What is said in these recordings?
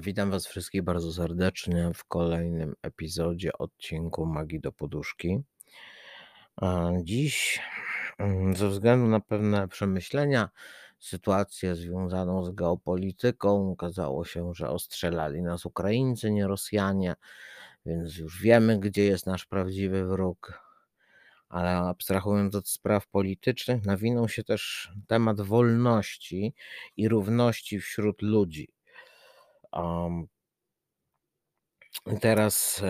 Witam Was wszystkich bardzo serdecznie w kolejnym epizodzie odcinku Magii do Poduszki. Dziś, mm, ze względu na pewne przemyślenia, sytuację związaną z geopolityką, okazało się, że ostrzelali nas Ukraińcy, nie Rosjanie, więc już wiemy, gdzie jest nasz prawdziwy wróg. Ale abstrahując od spraw politycznych, nawinął się też temat wolności i równości wśród ludzi. Um, teraz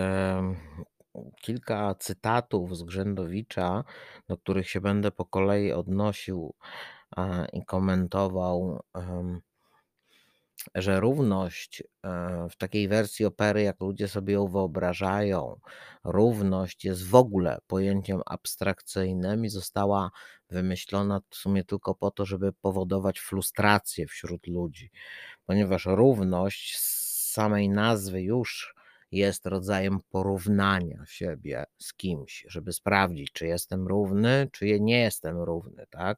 kilka cytatów z Grzędowicza, do których się będę po kolei odnosił i komentował, że równość e, w takiej wersji opery, jak ludzie sobie ją wyobrażają, równość jest w ogóle pojęciem abstrakcyjnym i została wymyślona w sumie tylko po to, żeby powodować frustrację wśród ludzi ponieważ równość z samej nazwy już jest rodzajem porównania siebie z kimś, żeby sprawdzić, czy jestem równy, czy nie jestem równy, tak?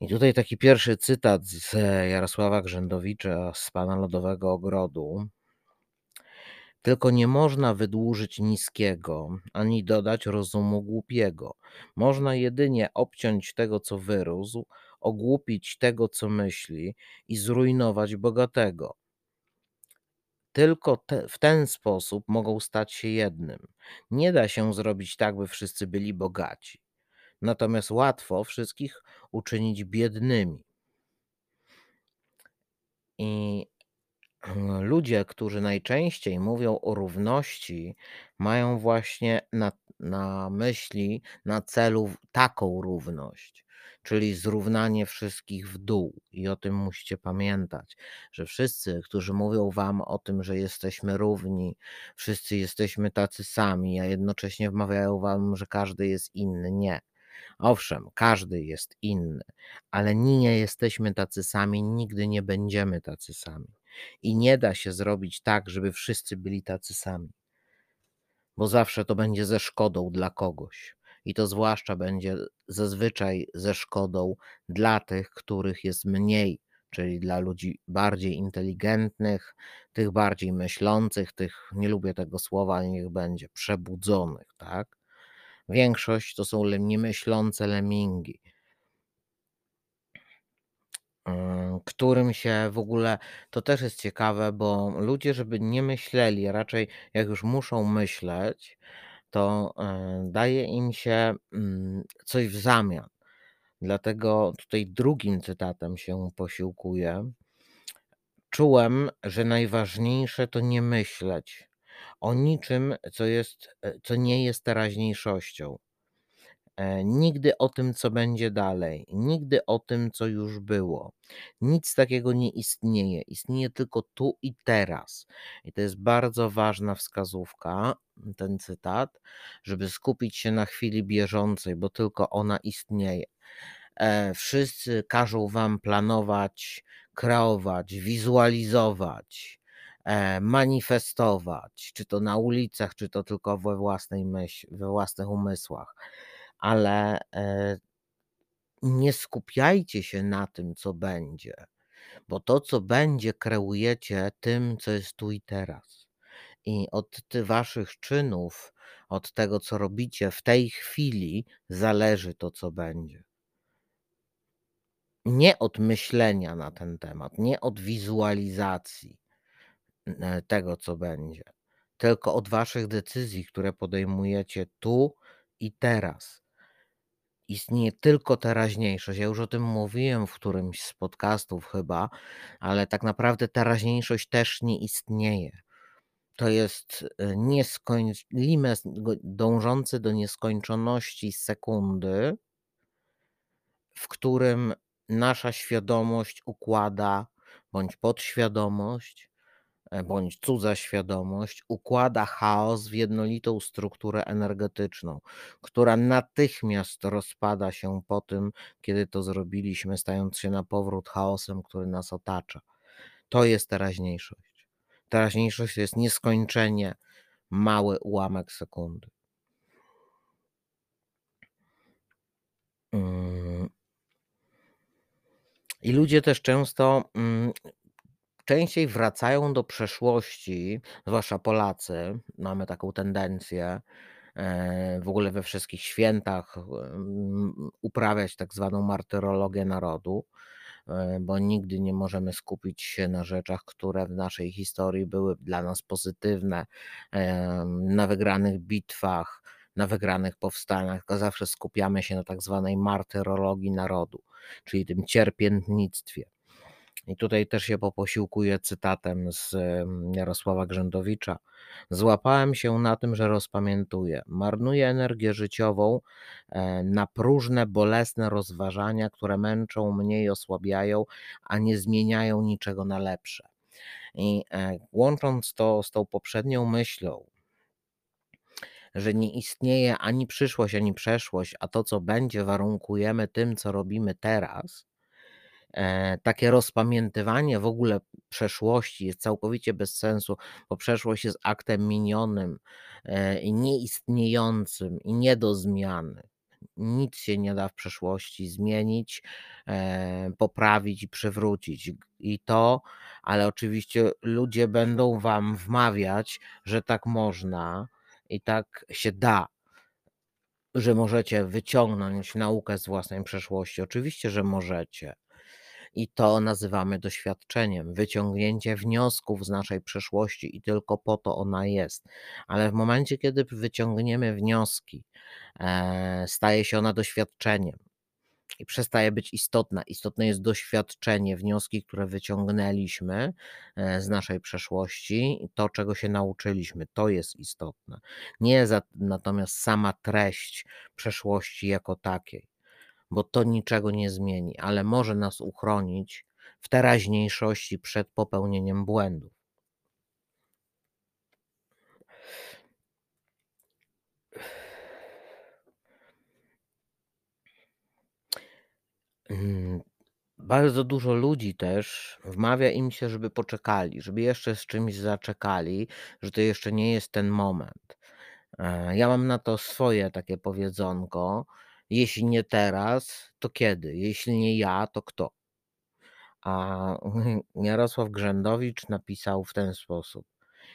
I tutaj taki pierwszy cytat z Jarosława Grzędowicza z Pana Lodowego Ogrodu. Tylko nie można wydłużyć niskiego, ani dodać rozumu głupiego. Można jedynie obciąć tego, co wyrósł, ogłupić tego, co myśli i zrujnować bogatego. Tylko te, w ten sposób mogą stać się jednym. Nie da się zrobić tak, by wszyscy byli bogaci. Natomiast łatwo wszystkich uczynić biednymi. I ludzie, którzy najczęściej mówią o równości, mają właśnie na, na myśli, na celu taką równość, czyli zrównanie wszystkich w dół. I o tym musicie pamiętać, że wszyscy, którzy mówią wam o tym, że jesteśmy równi, wszyscy jesteśmy tacy sami, a jednocześnie wmawiają wam, że każdy jest inny. Nie. Owszem, każdy jest inny, ale nie jesteśmy tacy sami, nigdy nie będziemy tacy sami. I nie da się zrobić tak, żeby wszyscy byli tacy sami, bo zawsze to będzie ze szkodą dla kogoś. I to zwłaszcza będzie zazwyczaj ze szkodą dla tych, których jest mniej, czyli dla ludzi bardziej inteligentnych, tych bardziej myślących, tych, nie lubię tego słowa, ale niech będzie, przebudzonych, tak? Większość to są niemyślące lemingi którym się w ogóle to też jest ciekawe, bo ludzie, żeby nie myśleli, raczej jak już muszą myśleć, to e, daje im się mm, coś w zamian. Dlatego tutaj drugim cytatem się posiłkuję. Czułem, że najważniejsze to nie myśleć o niczym, co, jest, e, co nie jest teraźniejszością. E, nigdy o tym, co będzie dalej, nigdy o tym, co już było. Nic takiego nie istnieje. Istnieje tylko tu i teraz. I to jest bardzo ważna wskazówka, ten cytat, żeby skupić się na chwili bieżącej, bo tylko ona istnieje. E, wszyscy każą wam planować, kreować, wizualizować e, manifestować, czy to na ulicach, czy to tylko we własnej myśli, we własnych umysłach ale e, nie skupiajcie się na tym, co będzie, bo to, co będzie, kreujecie tym, co jest tu i teraz. I od waszych czynów, od tego, co robicie w tej chwili, zależy to, co będzie. Nie od myślenia na ten temat, nie od wizualizacji e, tego, co będzie, tylko od waszych decyzji, które podejmujecie tu i teraz istnieje tylko teraźniejszość. Ja już o tym mówiłem w którymś z podcastów chyba, ale tak naprawdę teraźniejszość też nie istnieje. To jest e, nieskończ... limit dążący do nieskończoności sekundy, w którym nasza świadomość układa bądź podświadomość bądź cudza świadomość układa chaos w jednolitą strukturę energetyczną, która natychmiast rozpada się po tym, kiedy to zrobiliśmy, stając się na powrót chaosem, który nas otacza. To jest teraźniejszość. Teraźniejszość to jest nieskończenie mały ułamek sekundy. Mm. I ludzie też często mm, częściej wracają do przeszłości, zwłaszcza Polacy, mamy taką tendencję, e, w ogóle we wszystkich świętach, mm, uprawiać tak zwaną martyrologię narodu, e, bo nigdy nie możemy skupić się na rzeczach, które w naszej historii były dla nas pozytywne, na wygranych bitwach, na wygranych powstaniach, tylko zawsze skupiamy się na tak zwanej martyrologii narodu, czyli tym cierpiętnictwie. I tutaj też się poposiłkuję cytatem z Jarosława Grzędowicza. Złapałem się na tym, że rozpamiętuję. Marnuję energię życiową e, na próżne, bolesne rozważania, które męczą mnie i osłabiają, a nie zmieniają niczego na lepsze. I e, łącząc to z tą poprzednią myślą, że nie istnieje ani przyszłość, ani przeszłość, a to, co będzie, warunkujemy tym, co robimy teraz, takie rozpamiętywanie w ogóle przeszłości jest całkowicie bez sensu, bo przeszłość jest aktem minionym e, i nieistniejącym i nie do zmiany. Nic się nie da w przeszłości zmienić, e, poprawić i przywrócić. I to, ale oczywiście ludzie będą wam wmawiać, że tak można i tak się da, że możecie wyciągnąć naukę z własnej przeszłości. Oczywiście, że możecie. I to nazywamy doświadczeniem, wyciągnięcie wniosków z naszej przeszłości, i tylko po to ona jest. Ale w momencie, kiedy wyciągniemy wnioski, e, staje się ona doświadczeniem i przestaje być istotna. Istotne jest doświadczenie, wnioski, które wyciągnęliśmy e, z naszej przeszłości, to, czego się nauczyliśmy, to jest istotne. Nie za, natomiast sama treść przeszłości jako takiej, bo to niczego nie zmieni, ale może nas uchronić w teraźniejszości przed popełnieniem błędów. Mm, bardzo dużo ludzi też wmawia im się, żeby poczekali, żeby jeszcze z czymś zaczekali, że to jeszcze nie jest ten moment. E, ja mam na to swoje takie powiedzonko: jeśli nie teraz, to kiedy? Jeśli nie ja, to kto? A Jarosław Grzędowicz napisał w ten sposób: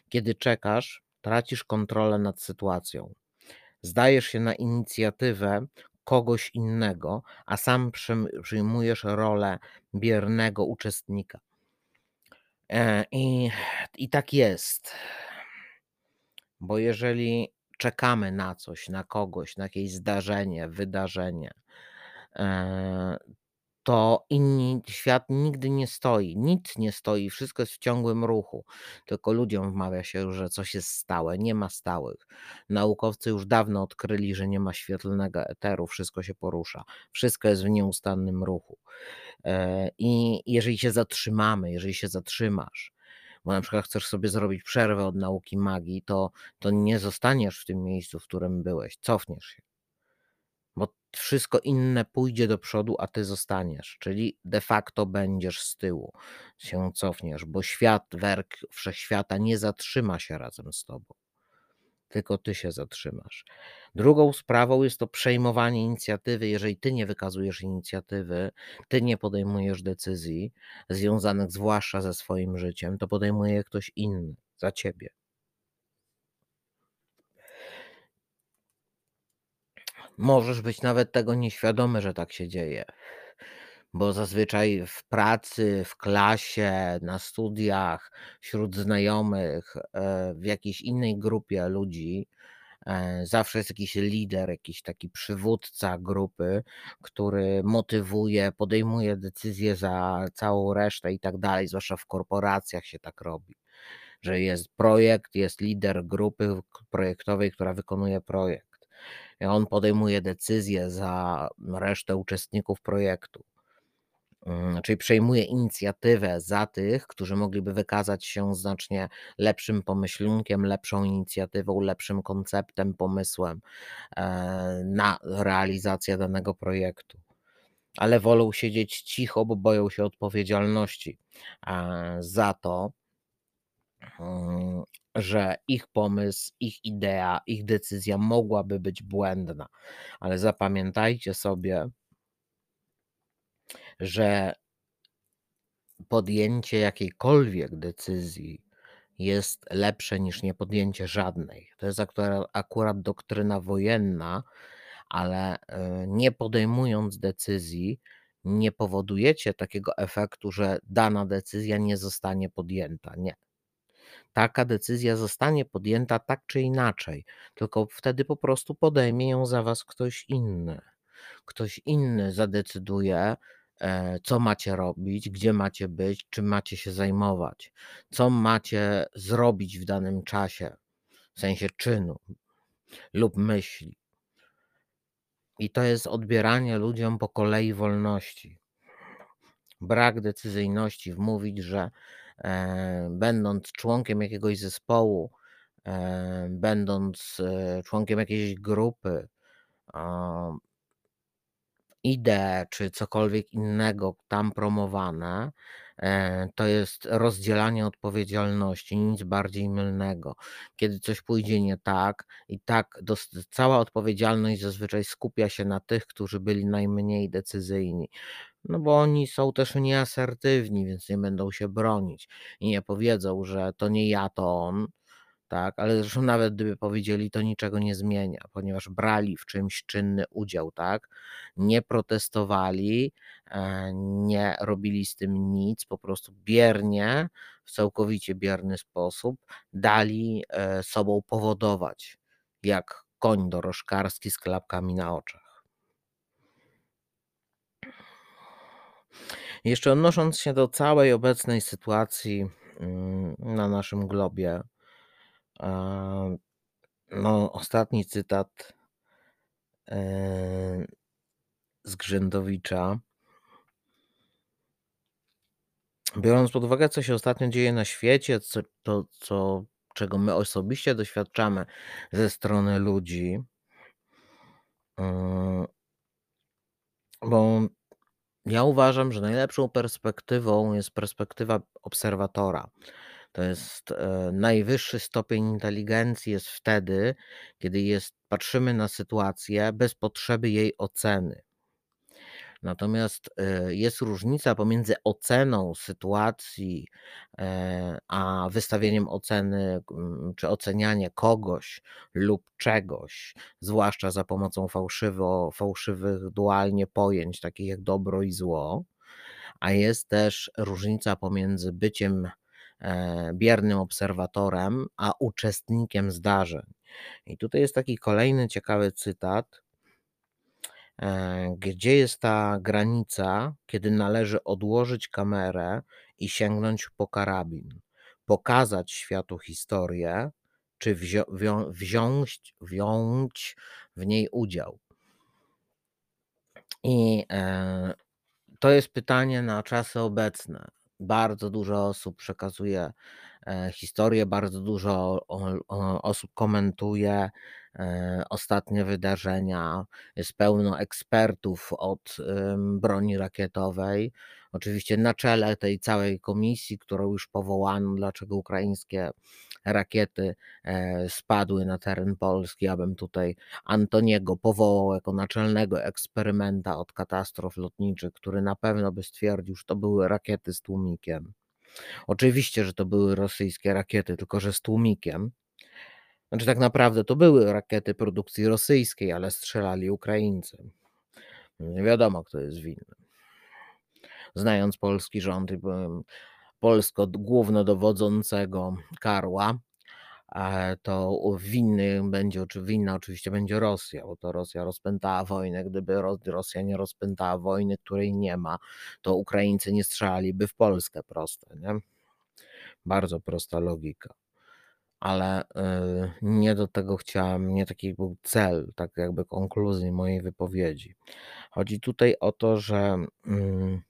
Kiedy czekasz, tracisz kontrolę nad sytuacją. Zdajesz się na inicjatywę kogoś innego, a sam przyjmujesz rolę biernego uczestnika. E, I, I tak jest. Bo jeżeli czekamy na coś, na kogoś, na jakieś zdarzenie, wydarzenie, e, to inni, świat nigdy nie stoi, nic nie stoi, wszystko jest w ciągłym ruchu. Tylko ludziom wmawia się, że coś jest stałe, nie ma stałych. Naukowcy już dawno odkryli, że nie ma świetlnego eteru, wszystko się porusza, wszystko jest w nieustannym ruchu. E, I jeżeli się zatrzymamy, jeżeli się zatrzymasz, bo na przykład chcesz sobie zrobić przerwę od nauki magii, to, to nie zostaniesz w tym miejscu, w którym byłeś, cofniesz się. Bo wszystko inne pójdzie do przodu, a ty zostaniesz, czyli de facto będziesz z tyłu, się cofniesz, bo świat, werk wszechświata nie zatrzyma się razem z tobą, tylko ty się zatrzymasz. Drugą sprawą jest to przejmowanie inicjatywy. Jeżeli ty nie wykazujesz inicjatywy, ty nie podejmujesz decyzji związanych zwłaszcza ze swoim życiem, to podejmuje ktoś inny za ciebie. Możesz być nawet tego nieświadomy, że tak się dzieje, bo zazwyczaj w pracy, w klasie, na studiach, wśród znajomych, e, w jakiejś innej grupie ludzi e, zawsze jest jakiś lider, jakiś taki przywódca grupy, który motywuje, podejmuje decyzje za całą resztę i tak dalej, zwłaszcza w korporacjach się tak robi. Że jest projekt, jest lider grupy projektowej, która wykonuje projekt on podejmuje decyzje za resztę uczestników projektu. Mm, czyli przejmuje inicjatywę za tych, którzy mogliby wykazać się znacznie lepszym pomyślunkiem, lepszą inicjatywą, lepszym konceptem, pomysłem e, na realizację danego projektu. Ale wolą siedzieć cicho, bo boją się odpowiedzialności e, za to, mm, że ich pomysł, ich idea, ich decyzja mogłaby być błędna. Ale zapamiętajcie sobie, że podjęcie jakiejkolwiek decyzji jest lepsze niż niepodjęcie żadnej. To jest akura akurat doktryna wojenna, ale, yy, nie podejmując decyzji, nie powodujecie takiego efektu, że dana decyzja nie zostanie podjęta. Nie. Taka decyzja zostanie podjęta tak czy inaczej, tylko wtedy po prostu podejmie ją za was ktoś inny. Ktoś inny zadecyduje, e, co macie robić, gdzie macie być, czym macie się zajmować, co macie zrobić w danym czasie, w sensie czynu lub myśli. I to jest odbieranie ludziom po kolei wolności. Brak decyzyjności, wmówić, że e, będąc członkiem jakiegoś zespołu, e, będąc e, członkiem jakiejś grupy, idee czy cokolwiek innego tam promowane, e, to jest rozdzielanie odpowiedzialności, nic bardziej mylnego. Kiedy coś pójdzie nie tak, i tak cała odpowiedzialność zazwyczaj skupia się na tych, którzy byli najmniej decyzyjni. No bo oni są też nieasertywni, więc nie będą się bronić i nie powiedzą, że to nie ja, to on, tak, ale zresztą nawet gdyby powiedzieli, to niczego nie zmienia, ponieważ brali w czymś czynny udział, tak, nie protestowali, e, nie robili z tym nic, po prostu biernie, w całkowicie bierny sposób dali e, sobą powodować, jak koń dorożkarski z klapkami na oczach. Jeszcze odnosząc się do całej obecnej sytuacji mm, na naszym globie, no, ostatni cytat z Grzędowicza. Biorąc pod uwagę, co się ostatnio dzieje na świecie, co, to, co, czego my osobiście doświadczamy ze strony ludzi, bo ja uważam, że najlepszą perspektywą jest perspektywa obserwatora. To jest e, najwyższy stopień inteligencji jest wtedy, kiedy jest, patrzymy na sytuację bez potrzeby jej oceny. Natomiast e, jest różnica pomiędzy oceną sytuacji, e, a wystawieniem oceny, mm, czy ocenianie kogoś lub czegoś, zwłaszcza za pomocą fałszywo, fałszywych dualnie pojęć, takich jak dobro i zło, a jest też różnica pomiędzy byciem biernym obserwatorem, a uczestnikiem zdarzeń. I tutaj jest taki kolejny ciekawy cytat E, gdzie jest ta granica, kiedy należy odłożyć kamerę i sięgnąć po karabin, pokazać światu historię, czy wzią, wziąć, wziąć w niej udział. I e, to jest pytanie na czasy obecne. Bardzo dużo osób przekazuje e, historię, bardzo dużo osób komentuje E, ostatnie wydarzenia. Jest pełno ekspertów od broni rakietowej. Oczywiście na czele tej całej komisji, którą już powołano, dlaczego ukraińskie rakiety e, spadły na teren Polski, abym tutaj Antoniego powołał jako naczelnego eksperymenta od katastrof lotniczych, który na pewno by stwierdził, że to były rakiety z tłumikiem. Oczywiście, że to były rosyjskie rakiety, tylko że z tłumikiem. Znaczy, tak naprawdę to były rakiety produkcji rosyjskiej, ale strzelali Ukraińcy. Nie wiadomo, kto jest winny. Znając polski rząd i polsko głównodowodzącego Karła, to winny będzie, winna oczywiście będzie Rosja, bo to Rosja rozpętała wojnę. Gdyby Rosja nie rozpętała wojny, której nie ma, to Ukraińcy nie strzelaliby w Polskę. Proste, nie? Bardzo prosta logika ale y, nie do tego chciałem, nie taki był cel, tak jakby konkluzji mojej wypowiedzi. Chodzi tutaj o to, że mm,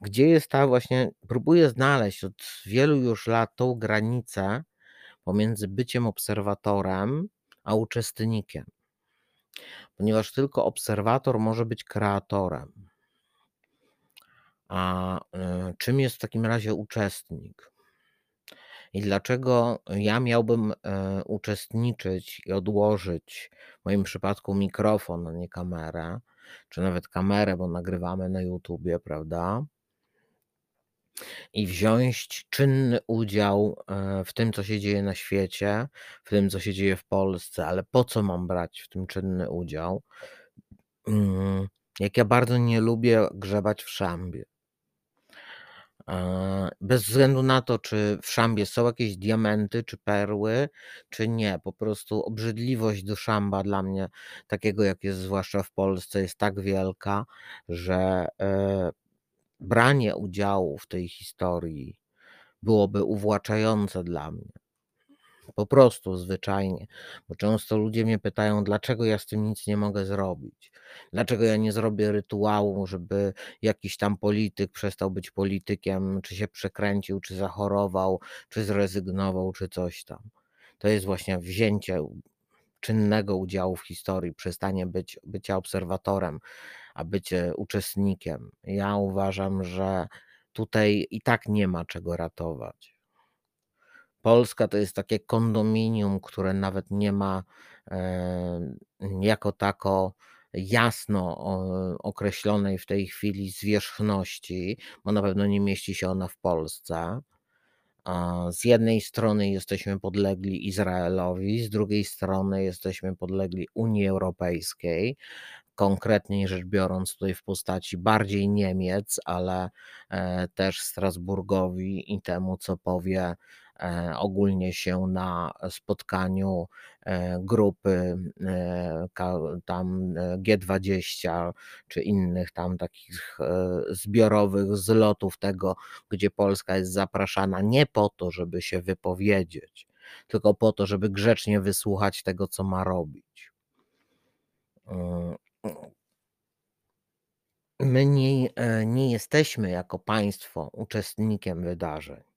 gdzie jest ta właśnie, próbuję znaleźć od wielu już lat tą granicę pomiędzy byciem obserwatorem a uczestnikiem. Ponieważ tylko obserwator może być kreatorem. A y, czym jest w takim razie uczestnik? I dlaczego ja miałbym e, uczestniczyć i odłożyć w moim przypadku mikrofon, a nie kamerę, czy nawet kamerę, bo nagrywamy na YouTubie, prawda? I wziąć czynny udział, e, w tym, co się dzieje na świecie, w tym, co się dzieje w Polsce, ale po co mam brać w tym czynny udział? Mm, jak ja bardzo nie lubię grzebać w szambie. Bez względu na to, czy w szambie są jakieś diamenty, czy perły, czy nie. Po prostu obrzydliwość do szamba dla mnie, takiego jak jest zwłaszcza w Polsce, jest tak wielka, że e, branie udziału w tej historii byłoby uwłaczające dla mnie. Po prostu zwyczajnie, bo często ludzie mnie pytają, dlaczego ja z tym nic nie mogę zrobić. Dlaczego ja nie zrobię rytuału, żeby jakiś tam polityk przestał być politykiem, czy się przekręcił, czy zachorował, czy zrezygnował, czy coś tam. To jest właśnie wzięcie czynnego udziału w historii, przestanie być bycia obserwatorem, a bycie uczestnikiem. Ja uważam, że tutaj i tak nie ma czego ratować. Polska to jest takie kondominium, które nawet nie ma jako tako jasno określonej w tej chwili zwierzchności, bo na pewno nie mieści się ona w Polsce. Z jednej strony jesteśmy podlegli Izraelowi, z drugiej strony jesteśmy podlegli Unii Europejskiej, konkretniej rzecz biorąc, tutaj w postaci bardziej Niemiec, ale e, też Strasburgowi i temu, co powie ogólnie się na spotkaniu e, grupy e, tam G20 czy innych tam takich zbiorowych zlotów tego, gdzie Polska jest zapraszana nie po to, żeby się wypowiedzieć, tylko po to, żeby grzecznie wysłuchać tego, co ma robić. My nie, nie jesteśmy jako państwo uczestnikiem wydarzeń.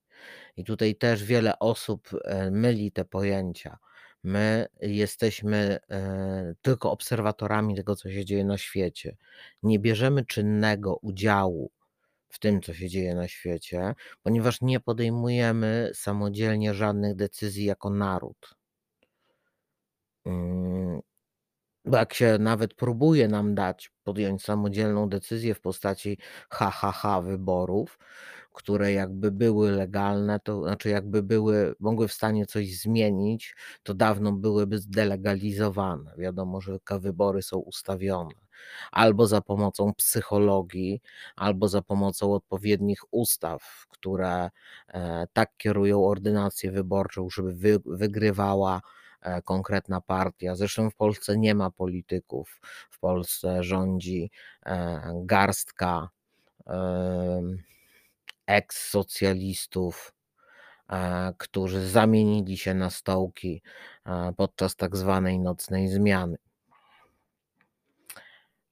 I tutaj też wiele osób e, myli te pojęcia. My jesteśmy e, tylko obserwatorami tego, co się dzieje na świecie. Nie bierzemy czynnego udziału w tym, co się dzieje na świecie, ponieważ nie podejmujemy samodzielnie żadnych decyzji jako naród. Mm, bo jak się nawet próbuje nam dać podjąć samodzielną decyzję w postaci ha-ha-ha wyborów, które jakby były legalne, to znaczy jakby były, mogły w stanie coś zmienić, to dawno byłyby zdelegalizowane. Wiadomo, że wybory są ustawione albo za pomocą psychologii, albo za pomocą odpowiednich ustaw, które e, tak kierują ordynację wyborczą, żeby wy, wygrywała e, konkretna partia. Zresztą w Polsce nie ma polityków. W Polsce rządzi e, garstka eks-socjalistów, e, którzy zamienili się na stołki e, podczas tak zwanej nocnej zmiany.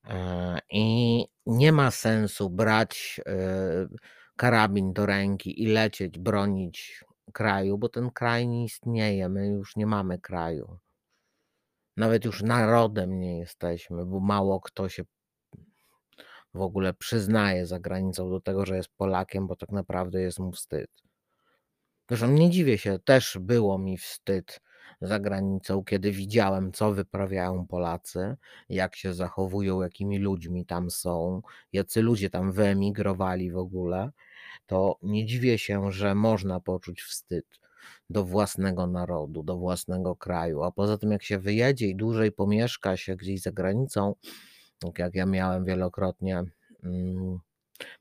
E, I nie ma sensu brać karabin do ręki i lecieć, bronić kraju, bo ten kraj nie istnieje. My już nie mamy kraju. Nawet już narodem nie jesteśmy, bo mało kto się w ogóle przyznaje za granicą do tego, że jest Polakiem, bo tak naprawdę jest mu wstyd. Zresztą nie dziwię się, też było mi wstyd za granicą, kiedy widziałem, co wyprawiają Polacy, jak się zachowują, jakimi ludźmi tam są, jacy ludzie tam wyemigrowali w ogóle, to nie dziwię się, że można poczuć wstyd do własnego narodu, do własnego kraju. A poza tym, jak się wyjedzie i dłużej pomieszka się gdzieś za granicą, jak ja miałem wielokrotnie mm,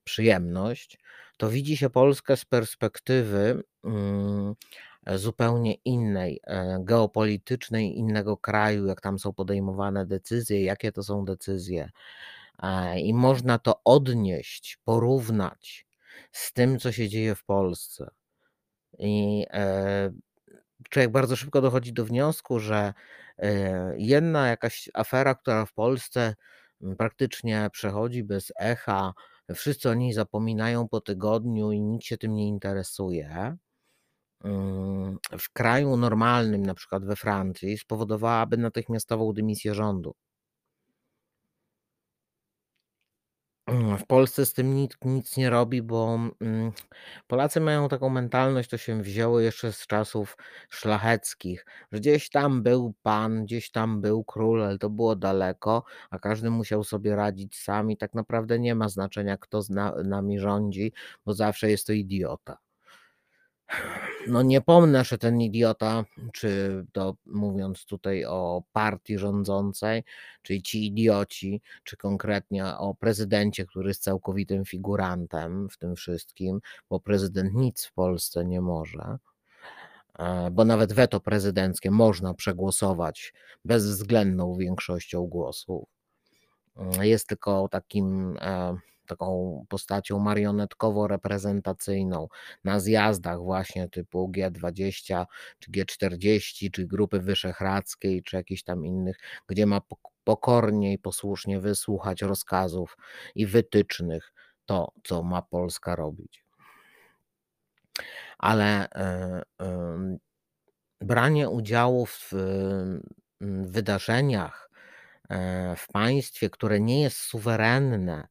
przyjemność, to widzi się Polskę z perspektywy mm, zupełnie innej, e, geopolitycznej, innego kraju, jak tam są podejmowane decyzje, jakie to są decyzje. E, I można to odnieść, porównać z tym, co się dzieje w Polsce. I e, człowiek bardzo szybko dochodzi do wniosku, że jedna jakaś afera, która w Polsce praktycznie przechodzi bez echa. Wszyscy o niej zapominają po tygodniu i nikt się tym nie interesuje. Mm, w kraju normalnym, na przykład we Francji, spowodowałaby natychmiastową dymisję rządu. Mm, w Polsce z tym nikt nic nie robi, bo, mm, Polacy mają taką mentalność, to się wzięło jeszcze z czasów szlacheckich, że gdzieś tam był pan, gdzieś tam był król, ale to było daleko, a każdy musiał sobie radzić sam i tak naprawdę nie ma znaczenia, kto z na nami rządzi, bo zawsze jest to idiota. No nie pomnę, że ten idiota, czy to mówiąc tutaj o partii rządzącej, czyli ci idioci, czy konkretnie o prezydencie, który jest całkowitym figurantem w tym wszystkim, bo prezydent nic w Polsce nie może, e, bo nawet weto prezydenckie można przegłosować bezwzględną większością głosów. Jest tylko takim e, taką postacią marionetkowo-reprezentacyjną na zjazdach właśnie typu G20 czy G40 czy Grupy Wyszehradzkiej czy jakichś tam innych, gdzie ma pokornie i posłusznie wysłuchać rozkazów i wytycznych to, co ma Polska robić. Ale e, branie udziału w wydarzeniach e, w państwie, które nie jest suwerenne,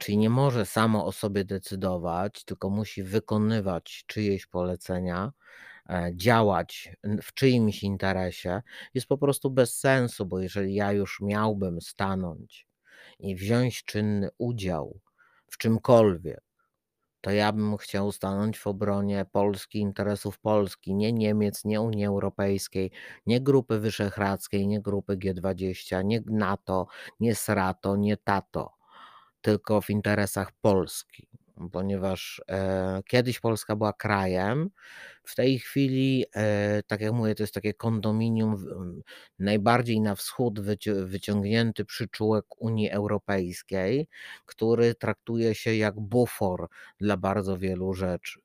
czyli nie może samo o sobie decydować, tylko musi wykonywać czyjeś polecenia, e, działać w czyimś interesie, jest po prostu bez sensu, bo jeżeli ja już miałbym stanąć i wziąć czynny udział w czymkolwiek, to ja bym chciał stanąć w obronie Polski, interesów Polski, nie Niemiec, nie Unii Europejskiej, nie Grupy Wyszehradzkiej, nie Grupy G20, nie NATO, nie SRATO, nie TATO tylko w interesach Polski, ponieważ e, kiedyś Polska była krajem, w tej chwili, e, tak jak mówię, to jest takie kondominium najbardziej na wschód wyciągnięty przyczółek Unii Europejskiej, który traktuje się jak bufor dla bardzo wielu rzeczy.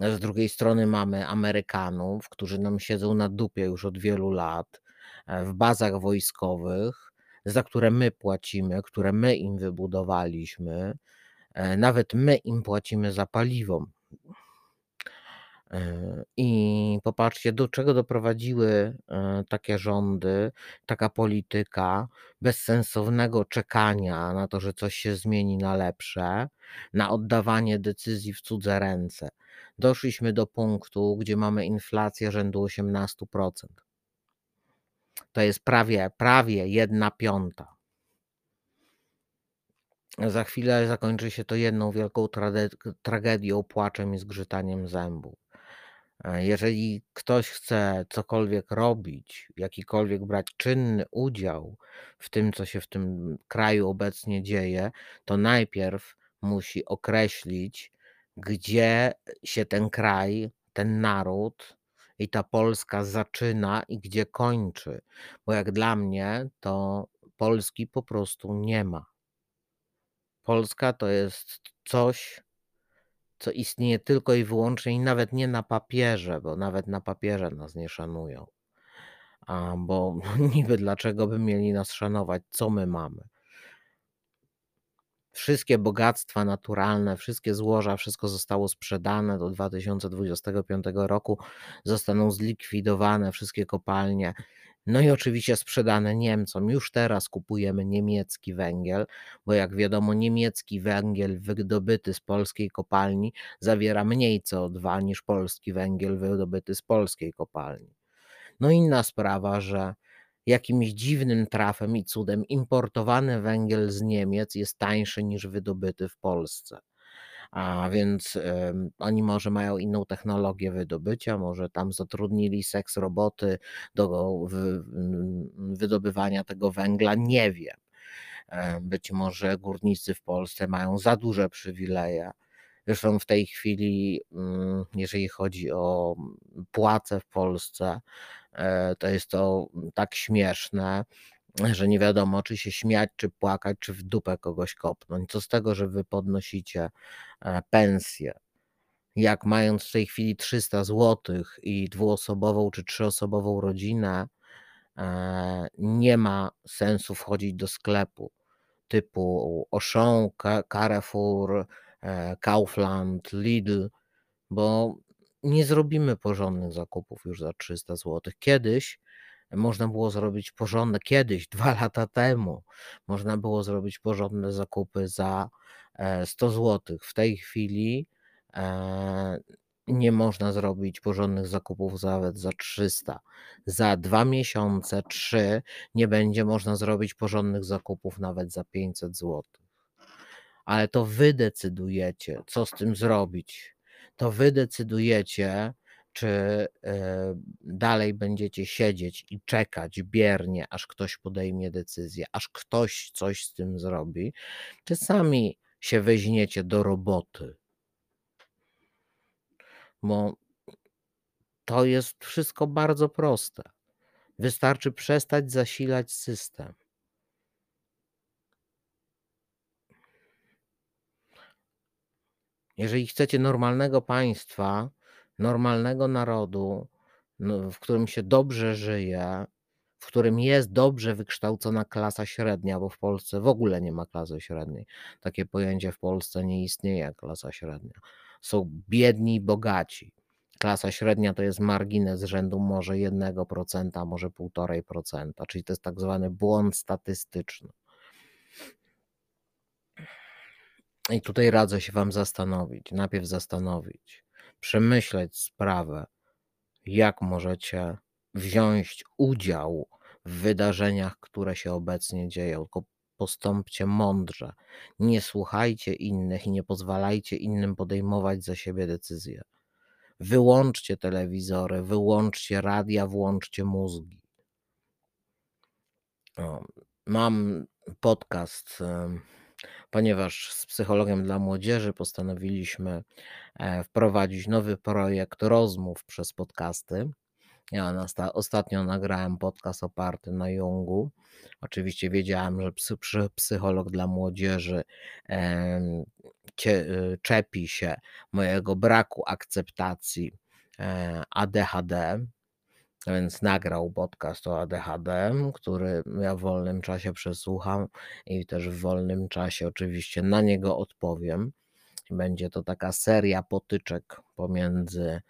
Z drugiej strony mamy Amerykanów, którzy nam siedzą na dupie już od wielu lat e, w bazach wojskowych, za które my płacimy, które my im wybudowaliśmy, e, nawet my im płacimy za paliwo. E, I popatrzcie, do czego doprowadziły e, takie rządy, taka polityka bezsensownego czekania na to, że coś się zmieni na lepsze, na oddawanie decyzji w cudze ręce. Doszliśmy do punktu, gdzie mamy inflację rzędu 18% to jest prawie, prawie jedna piąta. Za chwilę zakończy się to jedną wielką tragedią, płaczem i zgrzytaniem zębów. E, jeżeli ktoś chce cokolwiek robić, jakikolwiek brać czynny udział w tym, co się w tym kraju obecnie dzieje, to najpierw musi określić, gdzie się ten kraj, ten naród i ta Polska zaczyna i gdzie kończy. Bo jak dla mnie, to Polski po prostu nie ma. Polska to jest coś, co istnieje tylko i wyłącznie i nawet nie na papierze, bo nawet na papierze nas nie szanują. A, bo niby dlaczego by mieli nas szanować, co my mamy? Wszystkie bogactwa naturalne, wszystkie złoża, wszystko zostało sprzedane do 2025 roku, zostaną zlikwidowane wszystkie kopalnie. No i oczywiście sprzedane Niemcom. Już teraz kupujemy niemiecki węgiel, bo jak wiadomo, niemiecki węgiel wydobyty z polskiej kopalni zawiera mniej CO2 niż polski węgiel wydobyty z polskiej kopalni. No inna sprawa, że jakimś dziwnym trafem i cudem importowany węgiel z Niemiec jest tańszy niż wydobyty w Polsce. A więc oni może mają inną technologię wydobycia, może tam zatrudnili seks roboty do wydobywania tego węgla, nie wiem. Być może górnicy w Polsce mają za duże przywileje. Zresztą w tej chwili, jeżeli chodzi o płace w Polsce, to jest to tak śmieszne, że nie wiadomo, czy się śmiać, czy płakać, czy w dupę kogoś kopnąć. Co z tego, że wy podnosicie e, pensję? Jak mając w tej chwili 300 zł i dwuosobową czy trzyosobową rodzinę, e, nie ma sensu wchodzić do sklepu typu Auchan, Carrefour, Kaufland, Lidl, bo nie zrobimy porządnych zakupów już za 300 zł. Kiedyś Można było zrobić porządne kiedyś, 2 lata temu, można było zrobić porządne zakupy za, e, 100 zł. W tej chwili, e, nie można zrobić porządnych zakupów nawet za 300. Za 2 miesiące, 3 nie będzie można zrobić porządnych zakupów nawet za 500 zł. Ale to wy decydujecie, co z tym zrobić. To wy decydujecie, czy, e, dalej będziecie siedzieć i czekać biernie, aż ktoś podejmie decyzję, aż ktoś coś z tym zrobi, czy sami się weźmiecie do roboty. Bo to jest wszystko bardzo proste. Wystarczy przestać zasilać system. Jeżeli chcecie normalnego państwa, normalnego narodu, no, w którym się dobrze żyje, w którym jest dobrze wykształcona klasa średnia, bo w Polsce w ogóle nie ma klasy średniej. Takie pojęcie w Polsce nie istnieje klasa średnia. Są biedni i bogaci. Klasa średnia to jest margines rzędu może 1%, może 1,5%, czyli to jest tak zwany błąd statystyczny. I tutaj radzę się Wam zastanowić, najpierw zastanowić, przemyśleć sprawę, jak możecie wziąć udział w wydarzeniach, które się obecnie dzieją, tylko postąpcie mądrze. Nie słuchajcie innych i nie pozwalajcie innym podejmować za siebie decyzje. Wyłączcie telewizory, wyłączcie radia, włączcie mózgi. O, mam podcast, ponieważ z psychologiem dla młodzieży postanowiliśmy e, wprowadzić nowy projekt rozmów przez podcasty. Ja ostatnio nagrałem podcast oparty na Jungu. Oczywiście wiedziałem, że psy, psycholog dla młodzieży y, czepi się mojego braku akceptacji e, ADHD, więc nagrał podcast o ADHD, który ja w wolnym czasie przesłucham i też w wolnym czasie oczywiście na niego odpowiem. Będzie to taka seria potyczek pomiędzy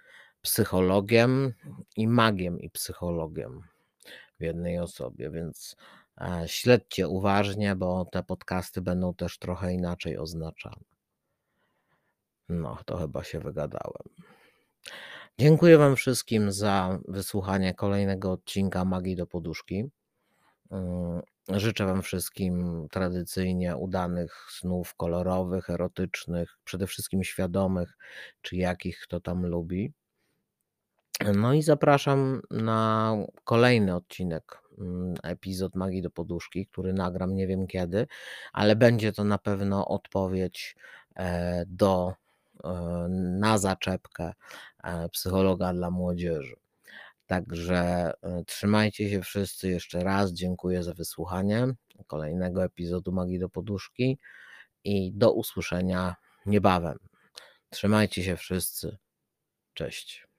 psychologiem i magiem i psychologiem w jednej osobie, więc e, śledźcie uważnie, bo te podcasty będą też trochę inaczej oznaczane. No, to chyba się wygadałem. Dziękuję Wam wszystkim za wysłuchanie kolejnego odcinka Magii do Poduszki. Mm, życzę Wam wszystkim tradycyjnie udanych snów kolorowych, erotycznych, przede wszystkim świadomych, czy jakich kto tam lubi. No i zapraszam na kolejny odcinek, mm, epizod Magii do Poduszki, który nagram nie wiem kiedy, ale będzie to na pewno odpowiedź e, do, na zaczepkę e, psychologa dla młodzieży. Także trzymajcie się wszyscy jeszcze raz. Dziękuję za wysłuchanie kolejnego epizodu Magii do Poduszki i do usłyszenia niebawem. Trzymajcie się wszyscy. Cześć.